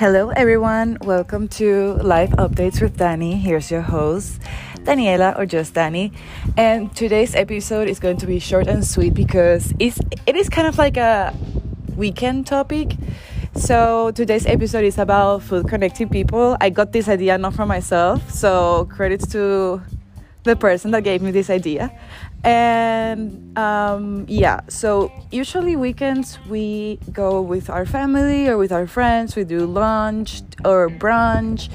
Hello, everyone. Welcome to Life Updates with Dani. Here's your host, Daniela, or just Dani. And today's episode is going to be short and sweet because it's, it is kind of like a weekend topic. So today's episode is about food connecting people. I got this idea not from myself, so credits to the person that gave me this idea. And um, yeah, so usually weekends we go with our family or with our friends. We do lunch or brunch,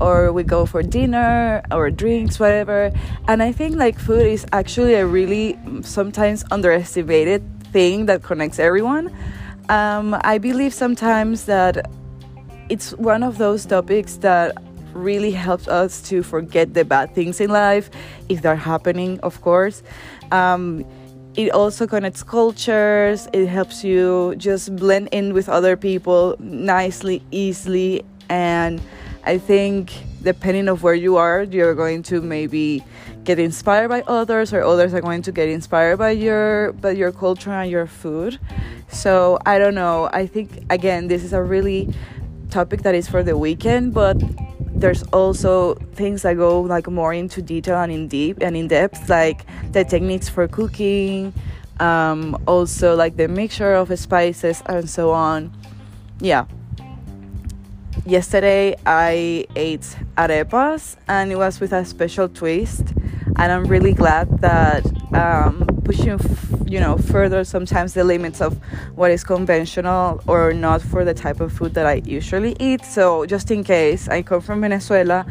or we go for dinner or drinks, whatever. And I think like food is actually a really sometimes underestimated thing that connects everyone. Um, I believe sometimes that it's one of those topics that really helps us to forget the bad things in life if they're happening, of course. Um, it also connects cultures, it helps you just blend in with other people nicely, easily, and I think depending of where you are, you're going to maybe get inspired by others or others are going to get inspired by your by your culture and your food. So I don't know. I think again this is a really topic that is for the weekend, but there's also things that go like more into detail and in deep and in depth like the techniques for cooking um, also like the mixture of spices and so on. Yeah. Yesterday i ate arepas and it was with a special twist and i'm really glad that um, pushing you know further sometimes the limits of what is conventional or not for the type of food that I usually eat. So just in case, I come from Venezuela,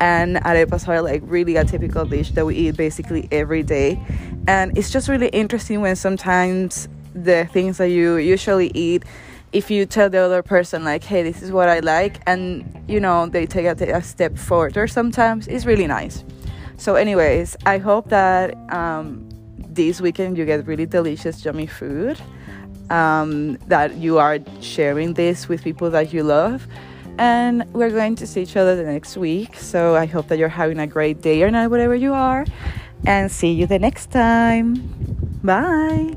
and arepas are like really a typical dish that we eat basically every day, and it's just really interesting when sometimes the things that you usually eat if you tell the other person like hey this is what i like and you know they take a, step forward or sometimes it's really nice so anyways i hope that um, this weekend you get really delicious, yummy food. Um, that you are sharing this with people that you love. And we're going to see each other the next week. So I hope that you're having a great day or night, whatever you are. And see you the next time. Bye.